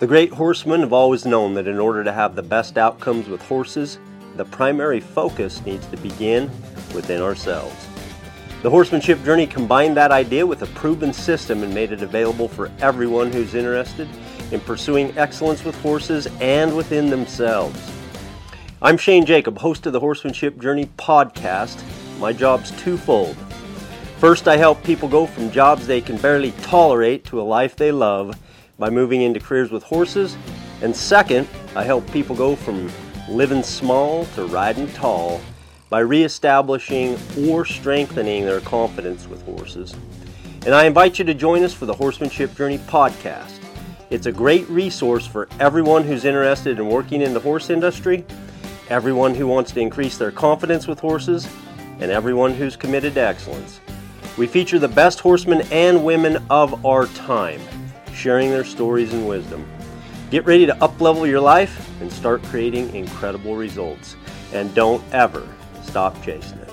The great horsemen have always known that in order to have the best outcomes with horses, the primary focus needs to begin within ourselves. The horsemanship journey combined that idea with a proven system and made it available for everyone who's interested in pursuing excellence with horses and within themselves. I'm Shane Jacob, host of the Horsemanship Journey podcast. My job's twofold First, I help people go from jobs they can barely tolerate to a life they love by moving into careers with horses. And second, I help people go from living small to riding tall by reestablishing or strengthening their confidence with horses. And I invite you to join us for the Horsemanship Journey podcast. It's a great resource for everyone who's interested in working in the horse industry, everyone who wants to increase their confidence with horses, and everyone who's committed to excellence. We feature the best horsemen and women of our time, sharing their stories and wisdom. Get ready to uplevel your life and start creating incredible results. And don't ever stop chasing it.